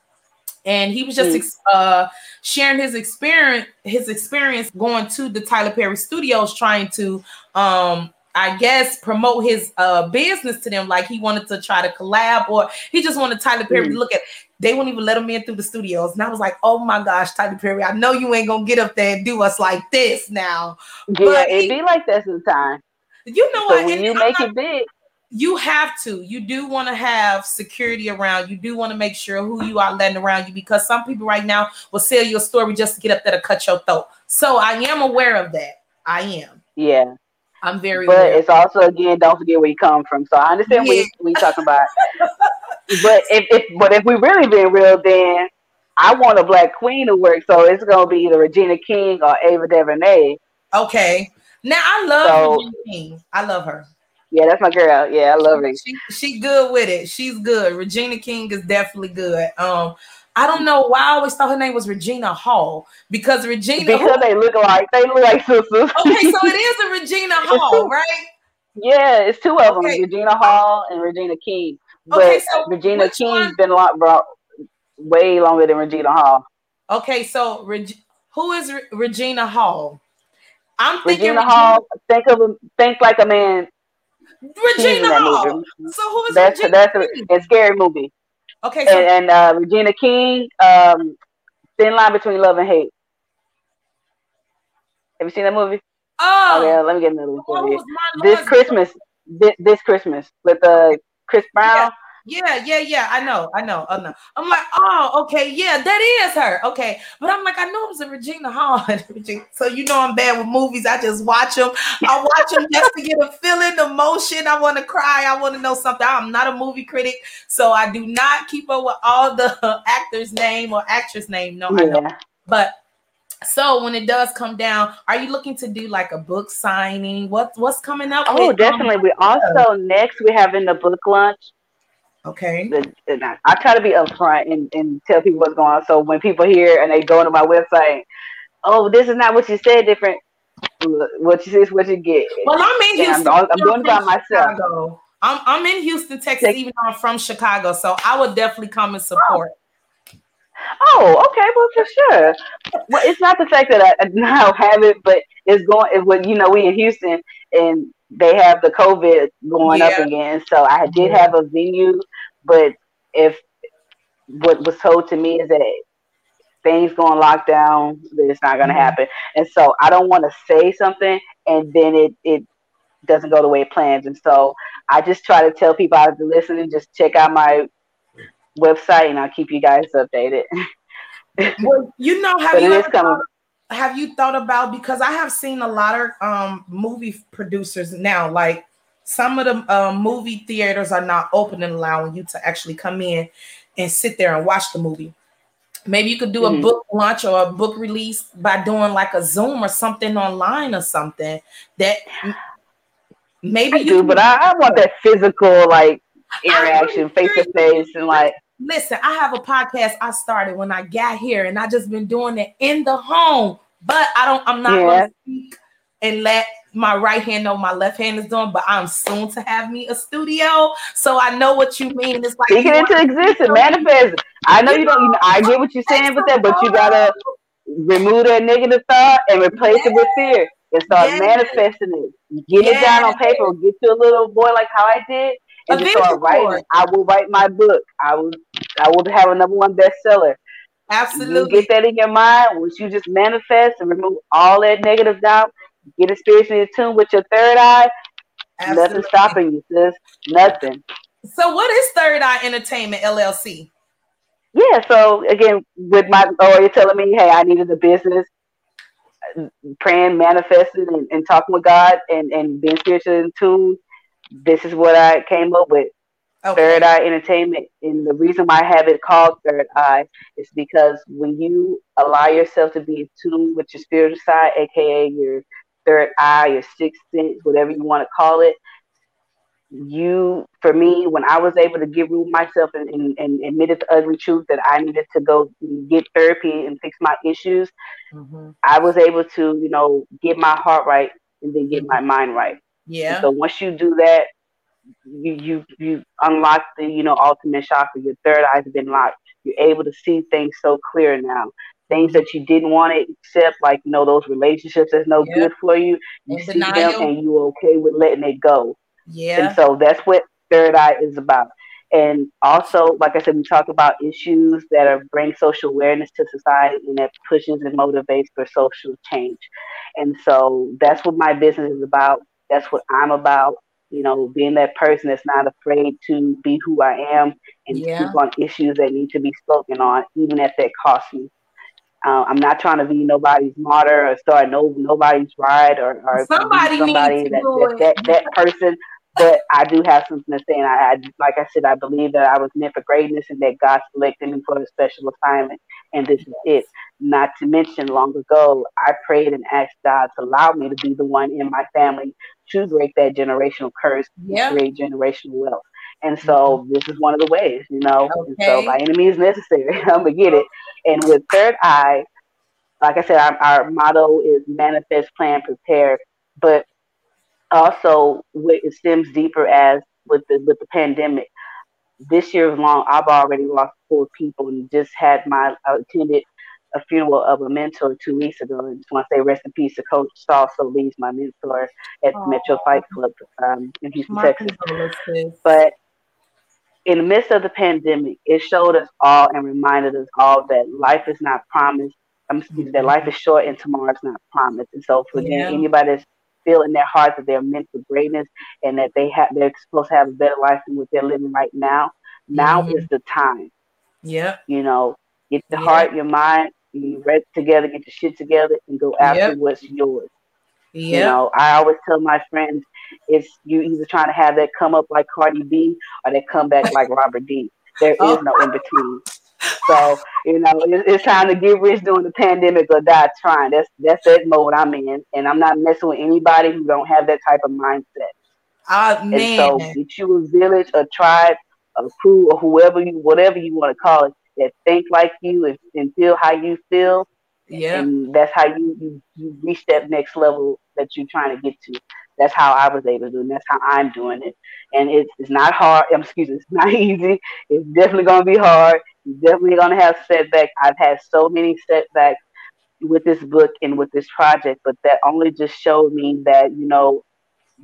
and he was just mm. uh, sharing his experience his experience going to the Tyler Perry Studios, trying to um, I guess promote his uh business to them, like he wanted to try to collab, or he just wanted Tyler Perry mm. to look at. They won't even let him in through the studios, and I was like, "Oh my gosh, Tyler Perry! I know you ain't gonna get up there and do us like this now." Yeah, it be like that sometimes. You know so what? When you make not, it big, you have to. You do want to have security around. You do want to make sure who you are letting around you because some people right now will sell you a story just to get up there to cut your throat. So I am aware of that. I am. Yeah. I'm very. But it's also again, don't forget where you come from. So I understand yeah. what we talking about. *laughs* but if, if but if we really being real, then I want a black queen to work. So it's gonna be either Regina King or Ava DuVernay. Okay. Now I love so, Regina King. I love her. Yeah, that's my girl. Yeah, I love her. She, she good with it. She's good. Regina King is definitely good. Um, I don't know why I always thought her name was Regina Hall because Regina because they look like they look like sisters. okay, so it is a *laughs* Regina Hall, right? Yeah, it's two of okay. them, Regina Hall and Regina King. But okay, so Regina King's one? been lot brought way longer than Regina Hall. Okay, so Reg- who is Re- Regina Hall? I'm thinking Regina, Regina Hall. Think of a, think like a man Regina Hall. So who is that's, Regina that's a, a, scary movie. Okay. So- and, and uh, Regina King, um, Thin Line Between Love and Hate. Have you seen that movie? Oh, oh yeah. Let me get another one for you. This Christmas, this, this, Christmas with uh, Chris Brown. Yeah. Yeah, yeah, yeah. I know, I know, I know. I'm like, oh, okay, yeah, that is her. Okay, but I'm like, I know it was a Regina Hall. *laughs* so you know, I'm bad with movies. I just watch them. I watch them just to get a feeling, emotion. I want to cry. I want to know something. I'm not a movie critic, so I do not keep up with all the *laughs* actor's name or actress name. No, yeah. I know, but so when it does come down, are you looking to do like a book signing? What's what's coming up? Oh, with, definitely. Um, we also next we're having the book launch Okay. And I, I, try to be upfront and, and tell people what's going on. So when people hear and they go to my website, oh, this is not what you said, different. What you see is what you get. Well, I'm in Houston. I'm, I'm doing it by myself. Chicago. I'm, I'm in Houston, Texas, even though I'm from Chicago. So I would definitely come and support. Oh, oh okay, well for sure. Well, it's not the fact that I now have it, but it's going. It would you know we in Houston, and they have the COVID going yeah. up again. So I did have a venue, but if what was told to me is that things going lockdown, that it's not going to mm-hmm. happen. And so I don't want to say something and then it it doesn't go the way it plans. And so I just try to tell people out to listen and just check out my website and I'll keep you guys updated. *laughs* well, you know, have you ever thought, have you thought about because I have seen a lot of um movie producers now, like some of the uh, movie theaters are not open and allowing you to actually come in and sit there and watch the movie. Maybe you could do mm-hmm. a book launch or a book release by doing like a Zoom or something online or something that maybe I you do, but I, I, want that physical like interaction, face to face, and like. Listen, I have a podcast I started when I got here, and I just been doing it in the home. But I don't. I'm not yeah. going to speak and let my right hand know my left hand is doing, but I'm soon to have me a studio. So I know what you mean. It's like speaking it into existence, manifest. I know you don't. You know, I get what you're saying with that, but you gotta remove that negative thought and replace yes. it with fear and start yes. manifesting it. Get yes. it down on paper. Get to a little boy like how I did, and just start writing. I will write my book. I will. I will have a number one bestseller. Absolutely. You get that in your mind. Once you just manifest and remove all that negative doubt, get it spiritually in tune with your third eye. Absolutely. Nothing stopping you, sis. Nothing. So, what is Third Eye Entertainment LLC? Yeah. So again, with my you're telling me, hey, I needed a business, praying, manifesting, and, and talking with God, and and being spiritually in tune. This is what I came up with. Okay. Third Eye Entertainment. And the reason why I have it called Third Eye is because when you allow yourself to be in tune with your spiritual side, aka your third eye, your sixth sense, whatever you want to call it, you, for me, when I was able to give myself and, and, and admitted the ugly truth that I needed to go get therapy and fix my issues, mm-hmm. I was able to, you know, get my heart right and then get my mind right. Yeah. And so once you do that, you you you unlock the you know ultimate chakra. Your third eye's been locked. You're able to see things so clear now things that you didn't want to accept, like you know those relationships that's no good for you. You see them and you okay with letting it go. Yeah. And so that's what third eye is about. And also, like I said, we talk about issues that are bring social awareness to society and that pushes and motivates for social change. And so that's what my business is about. That's what I'm about. You know, being that person that's not afraid to be who I am and yeah. speak on issues that need to be spoken on, even if that costs me. Uh, I'm not trying to be nobody's martyr or start no nobody's ride or, or somebody, somebody that, that, that, that person. But I do have something to say, and I, I, like I said, I believe that I was meant for greatness, and that God selected me for a special assignment, and this is it. Not to mention, long ago, I prayed and asked God to allow me to be the one in my family to break that generational curse, yeah. create generational wealth. And so mm-hmm. this is one of the ways, you know. Okay. And so by any means necessary, *laughs* I'm gonna get it. And with third eye, like I said, our, our motto is manifest, plan, prepare. But also, it stems deeper as with the with the pandemic. This year long, I've already lost four people, and just had my I attended a funeral of a mentor two weeks ago. And just want to say rest in peace to Coach Saul Solis, my mentor at Aww. Metro Fight Club um, in Houston, my Texas. But in the midst of the pandemic, it showed us all and reminded us all that life is not promised. I'm excuse that life is short and tomorrow is not promised. And so for yeah. anybody that's feeling in their heart that they're meant for greatness and that they have they're supposed to have a better life than what they're living right now, now mm-hmm. is the time. Yeah. You know, get the heart, your mind, you read together, get your shit together and go after yep. what's yours. Yep. You know, I always tell my friends it's you either trying to have that come up like Cardi B or that come back like *laughs* Robert D. There oh. is no in between. *laughs* So you know, it, it's time to get rich during the pandemic or die trying. That's that's that mode I'm in, and I'm not messing with anybody who don't have that type of mindset. Oh man! And so, get you a village, a tribe, a crew, or whoever you, whatever you want to call it, that think like you and, and feel how you feel. Yeah, and that's how you, you you reach that next level that you're trying to get to. That's how I was able to do it. And that's how I'm doing it. And it's, it's not hard. *laughs* Excuse me, it's not easy. It's definitely going to be hard. You're definitely going to have setbacks. I've had so many setbacks with this book and with this project, but that only just showed me that, you know,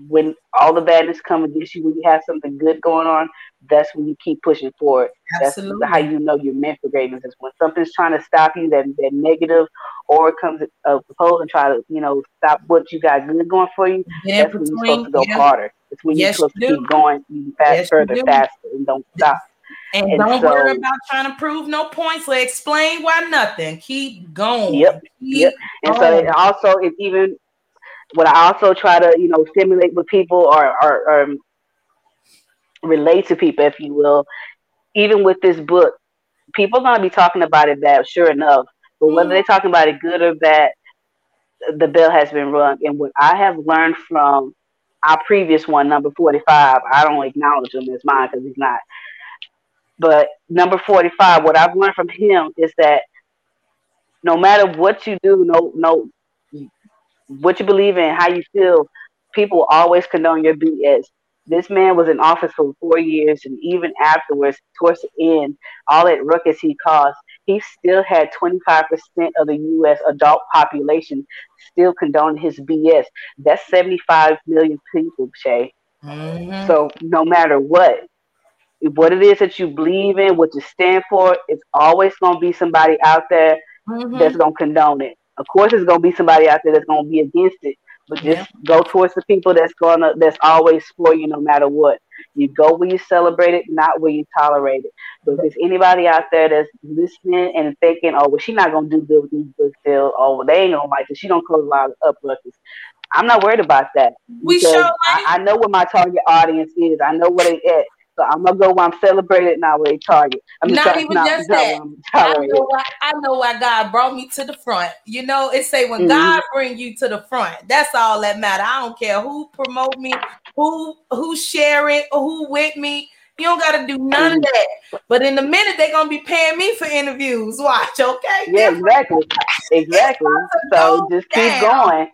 when all the badness comes against you, when you have something good going on, that's when you keep pushing forward. Absolutely. That's how you know you're meant for greatness. Is when something's trying to stop you, that that negative or comes propose and try to you know stop what you got good going for you. Yeah, that's when you're supposed to go yeah. harder. It's when yes, you're supposed you to keep going even fast, yes, further, faster, and don't stop. And, and don't so, worry about trying to prove no points or explain why nothing. Keep going. Yep. Keep yep. And going. so also, it even what I also try to, you know, stimulate with people or, or, or relate to people, if you will, even with this book, people are going to be talking about it bad, sure enough. But whether they're mm-hmm. talking about it good or bad, the bell has been rung. And what I have learned from our previous one, number 45, I don't acknowledge him as mine because he's not. But number 45, what I've learned from him is that no matter what you do, no, no, what you believe in, how you feel, people always condone your BS. This man was in office for four years, and even afterwards, towards the end, all that ruckus he caused, he still had 25% of the U.S. adult population still condoning his BS. That's 75 million people, Shay. Mm-hmm. So no matter what, what it is that you believe in, what you stand for, it's always going to be somebody out there mm-hmm. that's going to condone it. Of course, there's going to be somebody out there that's going to be against it. But just yeah. go towards the people that's gonna that's always for you no matter what. You go where you celebrate it, not where you tolerate it. But if there's anybody out there that's listening and thinking, oh, well, she's not gonna do good with these book sales, oh, well, they ain't gonna like it. She don't close a lot of uplifters. I'm not worried about that. We. I, I, know what my target audience is. I know where they at. So I'm gonna go where I'm celebrated, not where they target. I'm not even not, just that. I know, why, I know why God brought me to the front. You know, it say when mm-hmm. God bring you to the front, that's all that matter. I don't care who promote me, who who share it, or who with me. You don't got to do none of that. But in a minute, they're gonna be paying me for interviews. Watch, okay? Yeah, exactly, exactly. So just keep going.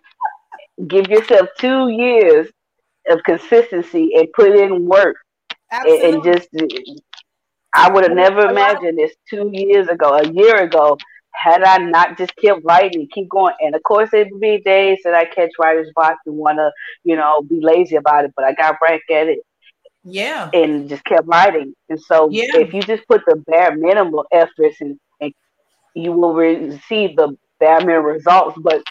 Give yourself two years of consistency and put in work and, and, just I would have never imagined this two years ago, a year ago, had I not just kept writing, keep going. And of course, it would be days that I catch writer's block and want to, you know, be lazy about it, but I got back at it. Yeah. And just kept writing. And so yeah. if you just put the bare minimum efforts and, and you will receive the bare minimum results. But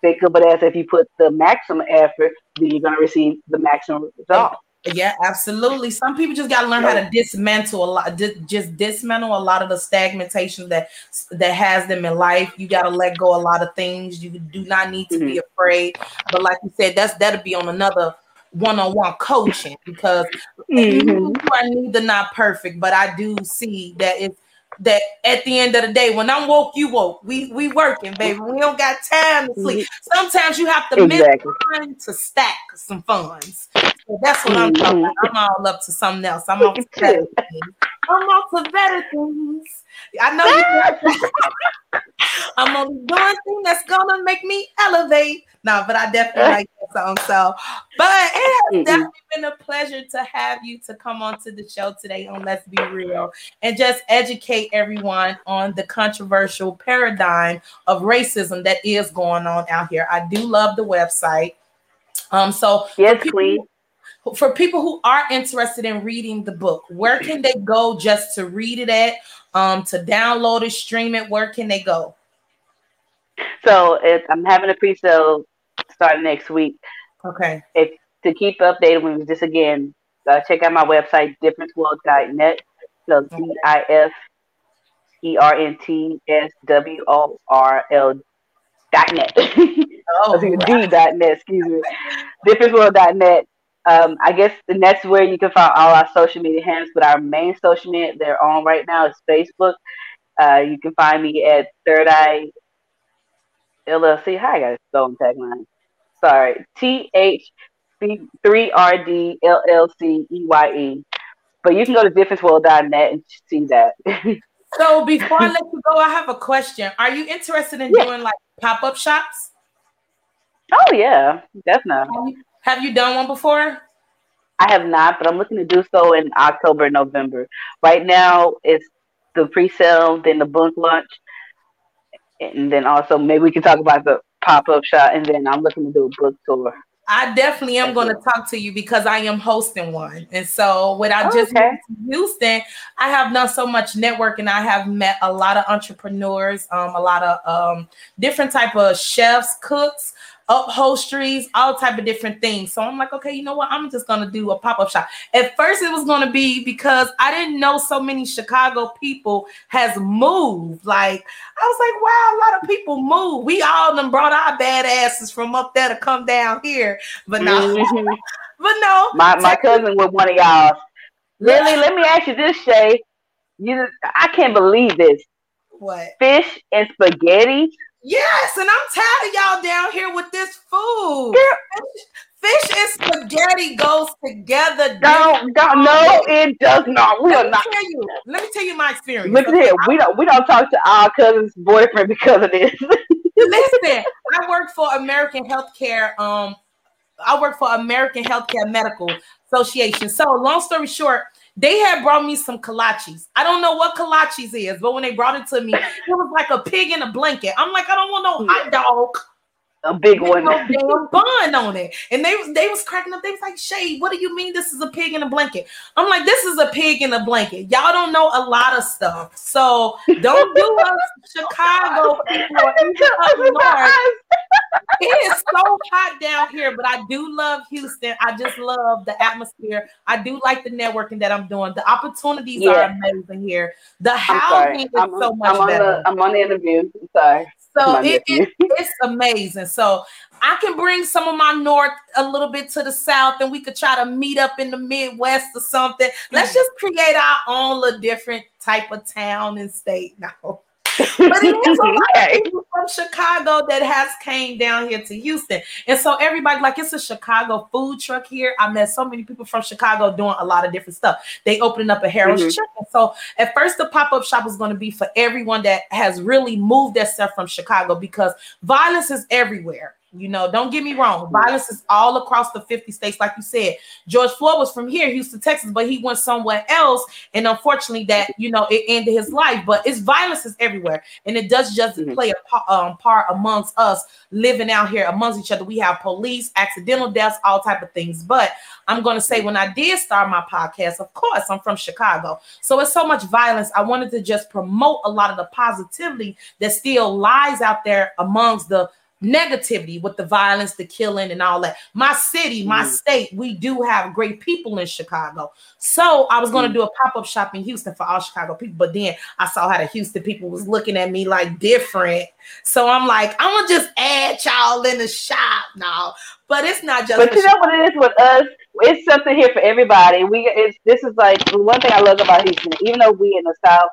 think of it as if you put the maximum effort, then you're going to receive the maximum result. Yeah, absolutely. Some people just got to learn how to dismantle a lot, just dismantle a lot of the stagnation that that has them in life. You got to let go a lot of things. You do not need to mm-hmm. be afraid. But like you said, that's that'll be on another one-on-one coaching because mm-hmm. you are neither not perfect, but I do see that it's that at the end of the day, when I'm woke, you woke. We we working, baby. We don't got time to sleep. Mm-hmm. Sometimes you have to exactly. miss time to stack some funds. That's what I'm talking about. I'm all up to something else. I'm off to *laughs* better things. I'm to better things. I know you. *laughs* I'm only doing things that's gonna make me elevate. No, but I definitely *laughs* like that song. So, but it has definitely been a pleasure to have you to come on to the show today on Let's Be Real and just educate everyone on the controversial paradigm of racism that is going on out here. I do love the website. Um, so yes, please for people who are interested in reading the book, where can they go just to read it at? Um, to download it, stream it, where can they go? So I'm having a pre-sale starting next week. Okay. If to keep updated with this again, uh, check out my website, differenceworld.net. So D I F E R N T S W O R L dot net. Oh, *laughs* D dot net, excuse me. Differenceworld.net. Um, I guess and that's where you can find all our social media handles, but our main social media they're on right now is Facebook. Uh, you can find me at Third Eye LLC. Hi, I got a stolen tagline. Sorry, T H three R D L L C E Y E. But you can go to differenceworld.net and see that. *laughs* so before I let you go, I have a question. Are you interested in yeah. doing like pop up shops? Oh yeah, definitely. Have you, done one before? I have not, but I'm looking to do so in October, November. Right now, it's the pre-sale, then the book launch, and then also maybe we can talk about the pop-up shop, and then I'm looking to do a book tour. I definitely am going to talk to you because I am hosting one. And so, when I just okay. moved to Houston, I have done so much networking. I have met a lot of entrepreneurs, um, a lot of um, different type of chefs, cooks, upholsteries, all type of different things. So I'm like, okay, you know what? I'm just gonna do a pop up shop. At first, it was gonna be because I didn't know so many Chicago people has moved. Like I was like, wow, a lot of people move. We all them brought our badasses from up there to come down here, but no, mm-hmm. *laughs* but no. My my cousin was one of y'all. Lily, let me ask you this, Shay. You, I can't believe this. What? Fish and spaghetti. Yes, and I'm tired of y'all down here with this food. Fish, fish and spaghetti goes together. Don't, don't, no, it does not. We let are not. Tell you, let me tell you my experience. Look at here. We don't we don't talk to our cousin's boyfriend because of this. *laughs* Listen, I work for American Healthcare. Um, I work for American Healthcare Medical Association. So, long story short, they had brought me some kolaches. I don't know what kolaches is, but when they brought it to me, it was like a pig in a blanket. I'm like, I don't want no hot dog. A big one. No damn bun on it. And they was they was cracking up. They was like, Shay, what do you mean this is a pig in a blanket? I'm like, this is a pig in a blanket. Y'all don't know a lot of stuff. So don't do us Chicago *laughs* people up north it is so hot down here, but I do love Houston. I just love the atmosphere. I do like the networking that I'm doing. The opportunities yeah. are amazing here. The housing is I'm, so much I'm better. The, I'm on the interview. sorry. So it, it, *laughs* it's amazing. So I can bring some of my north a little bit to the south, and we could try to meet up in the Midwest or something. Let's just create our own little different type of town and state *laughs* now but it is a lot of people from Chicago that has came down here to Houston. And so everybody, like it's a Chicago food truck here. I met so many people from Chicago doing a lot of different stuff. They opening up a Harold's mm-hmm. Chicken. So at first the pop-up shop is going to be for everyone that has really moved their stuff from Chicago because violence is everywhere. You know, don't get me wrong. Violence is all across the 50 states, like you said. George Floyd was from here, Houston, Texas, but he went somewhere else. And unfortunately, that you know, it ended his life. But it's violence is everywhere, and it does just mm-hmm. play a um, part amongst us living out here amongst each other. We have police, accidental deaths, all type of things. But I'm going to say, when I did start my podcast, of course, I'm from Chicago, so it's so much violence. I wanted to just promote a lot of the positivity that still lies out there amongst the negativity with the violence, the killing, and all that. My city, my mm. state, we do have great people in Chicago. So I was going to mm. do a pop up shop in Houston for all Chicago people, but then I saw how the Houston people was looking at me like different. So I'm like, I'm gonna just add y'all in the shop now. But it's not just. But you know what it is with us. It's something here for everybody. We it's this is like one thing I love about Houston. Even though we in the South,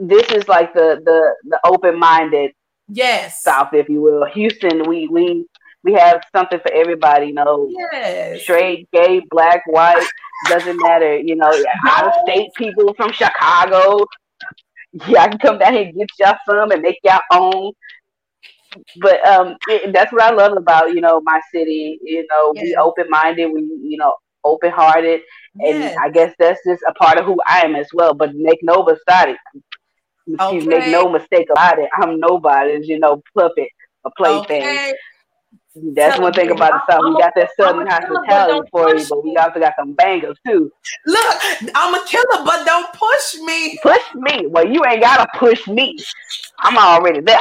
this is like the the the open minded yes. South if you will. Houston we we we have something for everybody you know. Yes. straight gay black white doesn't matter you know. Out of state people from chicago. Yeah i can come down here and get y'all some and make y'all own. But um it, that's what i love about you know my city you know. Yes. we open-minded we you know open-hearted. And yes. i guess that's just a part of who i am as well. But make no mistake Okay. make no mistake about it. I'm nobody's, you know, puppet or plaything. Okay. That's Tell one thing about the South. We got that Southern hospitality for you, but we also got some bangers too. Look, I'm a killer, but don't push me. Push me. Well, you ain't gotta push me. I'm already there.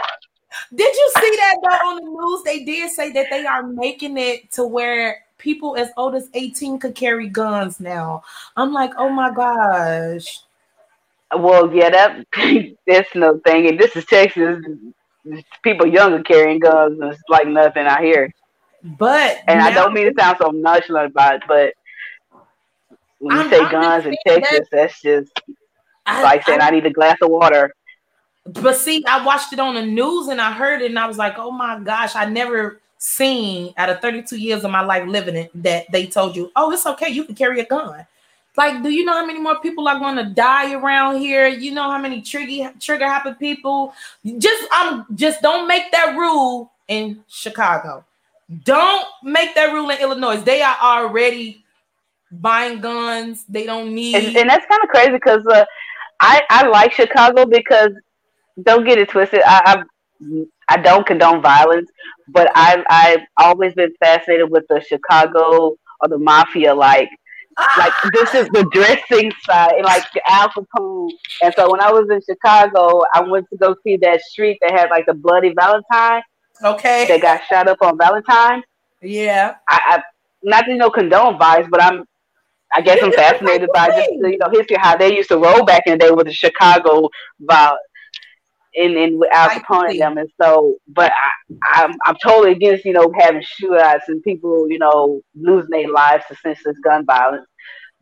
Did you see that though on the news? They did say that they are making it to where people as old as 18 could carry guns now. I'm like, oh my gosh. Well, yeah, that *laughs* that's no thing. And this is Texas. People younger carrying guns it's like nothing out here. But and I don't mean to sound so nonchalant about it, but when you I'm, say guns in Texas, that, that's just I, like saying I, I need a glass of water. But see, I watched it on the news and I heard it and I was like, oh my gosh, I never seen out of 32 years of my life living it that they told you, oh, it's okay, you can carry a gun. Like, do you know how many more people are going to die around here? You know how many trigger trigger happy people? Just um, just don't make that rule in Chicago. Don't make that rule in Illinois. They are already buying guns. They don't need. And, and that's kind of crazy because uh, I I like Chicago because don't get it twisted. I, I I don't condone violence, but I've I've always been fascinated with the Chicago or the mafia like like this is the dressing side and like the Al Capone. And so when I was in Chicago, I went to go see that street that had like the Bloody Valentine. Okay. that got shot up on Valentine. Yeah. I, I not to you know condone vibes, but I'm I guess I'm fascinated by just the, you know history how they used to roll back in the day with the Chicago vibe in in with Al I Capone see. and them, and so but I I'm I'm totally against you know having shootouts and people you know losing their lives to senseless gun violence.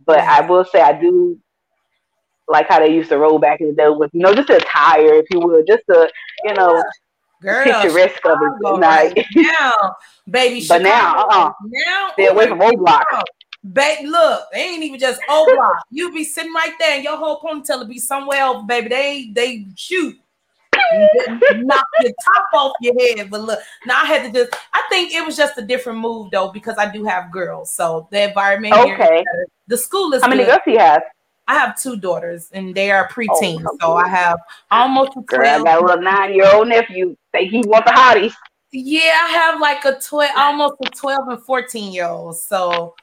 But I will say I do like how they used to roll back in the day with you know just a tire, if you will, just the you know Girl, picturesque of it. Chicago Like, right *laughs* now, baby. But now, Chicago uh-uh. now, Stay away from O Block. Babe, look, they ain't even just O block. You be sitting right there, and your whole ponytail will be somewhere else, baby. They they shoot. *laughs* knock your top off your head. But look, now I had to just I think it was just a different move though, because I do have girls. So the environment okay, the school is how many good. girls do you have? I have two daughters and they are oh, preteens. Oh, so I have almost a Girl, I got a little nine year old nephew. Think he want the hotties. Yeah, I have like a 12, almost a 12 and 14 year old. So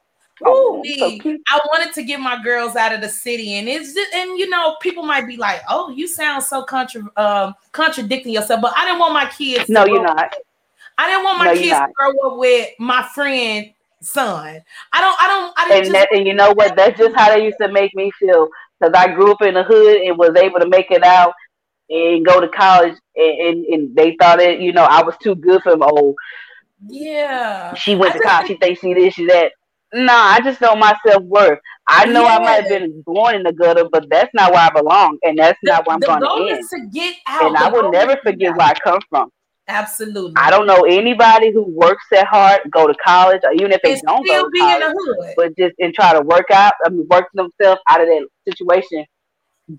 Oh, so I wanted to get my girls out of the city, and it's just, and you know, people might be like, "Oh, you sound so contra- um, contradicting yourself," but I didn't want my kids. to No, you're not. I didn't want my No, kids to grow up with my friend son. I don't. I don't. I didn't And just. that, and you know what? That's just how they used to make me feel. Because I grew up in the hood and was able to make it out and go to college, and, and, and they thought it. You know, I was too good for them. Oh, yeah. she went I to college. She thinks she this, she that. Nah, I just know my self worth. I know I might have been born in the gutter, but that's not where I belong, and that's The, not where I'm going to end. is to get out. And I will never is to get forget where I come from. Absolutely. I don't know anybody who works that hard, go to college, or even if they don't go to be in college, the hood. but just and try to work out, I mean, work themselves out of that situation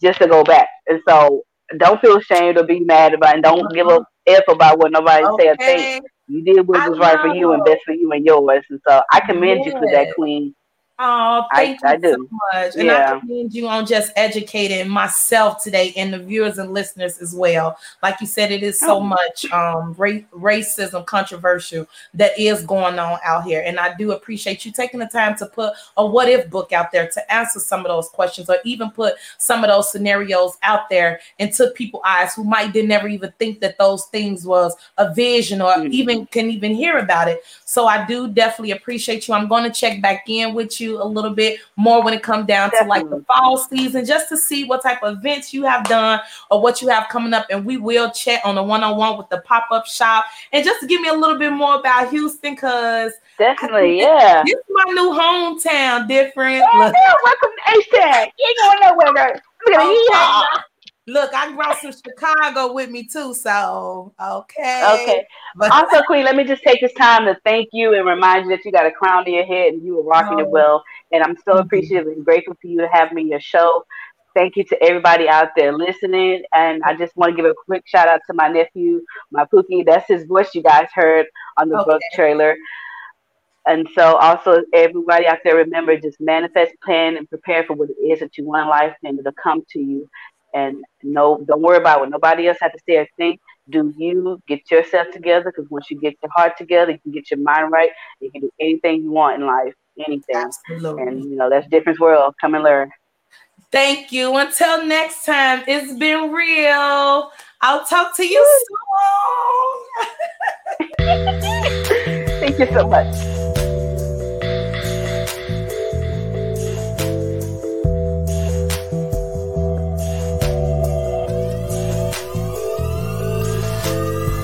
just to go back. And so, don't feel ashamed or be mad about, it. and don't give a uh-huh. f about what nobody say or think. You did what was right for you and best for you and yours. And so, I commend you for that, Queen. Oh, thank I you so do. much. And Yeah. I commend you on just educating myself today and the viewers and listeners as well. Like you said, it is so Oh. much um ra- racism controversial that is going on out here. And I do appreciate you taking the time to put a what if book out there to answer some of those questions or even put some of those scenarios out there and into people's eyes who might didn't never even think that those things was a vision or Mhm. even can even hear about it. So I do definitely appreciate you. I'm going to check back in with you a little bit more when it comes down to like the fall season, just to see what type of events you have done or what you have coming up. And we will chat on the one-on-one with the pop-up shop and just to give me a little bit more about Houston, because Definitely, yeah. this is my new hometown. Different. Oh, yeah, welcome to H-Tag. You ain't going nowhere, girl. Look at oh, Okay. *laughs* look, I brought some Chicago with me too. So okay. Okay. But Also, Queen, let me just take this time to thank you and remind you that you got a crown to your head and you were rocking it Oh. well. And I'm so appreciative and grateful for you to have me on your show. Thank you to everybody out there listening. And I just want to give a quick shout out to my nephew, my Pookie. That's his voice you guys heard on the Okay. book trailer. And so, also, everybody out there, remember just manifest, plan, and prepare for what it is that you want in life, and it'll come to you. And no, don't worry about what nobody else has to say or think. Do you get yourself together? Because once you get your heart together, you can get your mind right. You can do anything you want in life, anything. absolutely. And you know that's different world. Come and learn. Thank you. Until next time, it's been real. I'll talk to you soon. *laughs* *laughs* Thank you so much.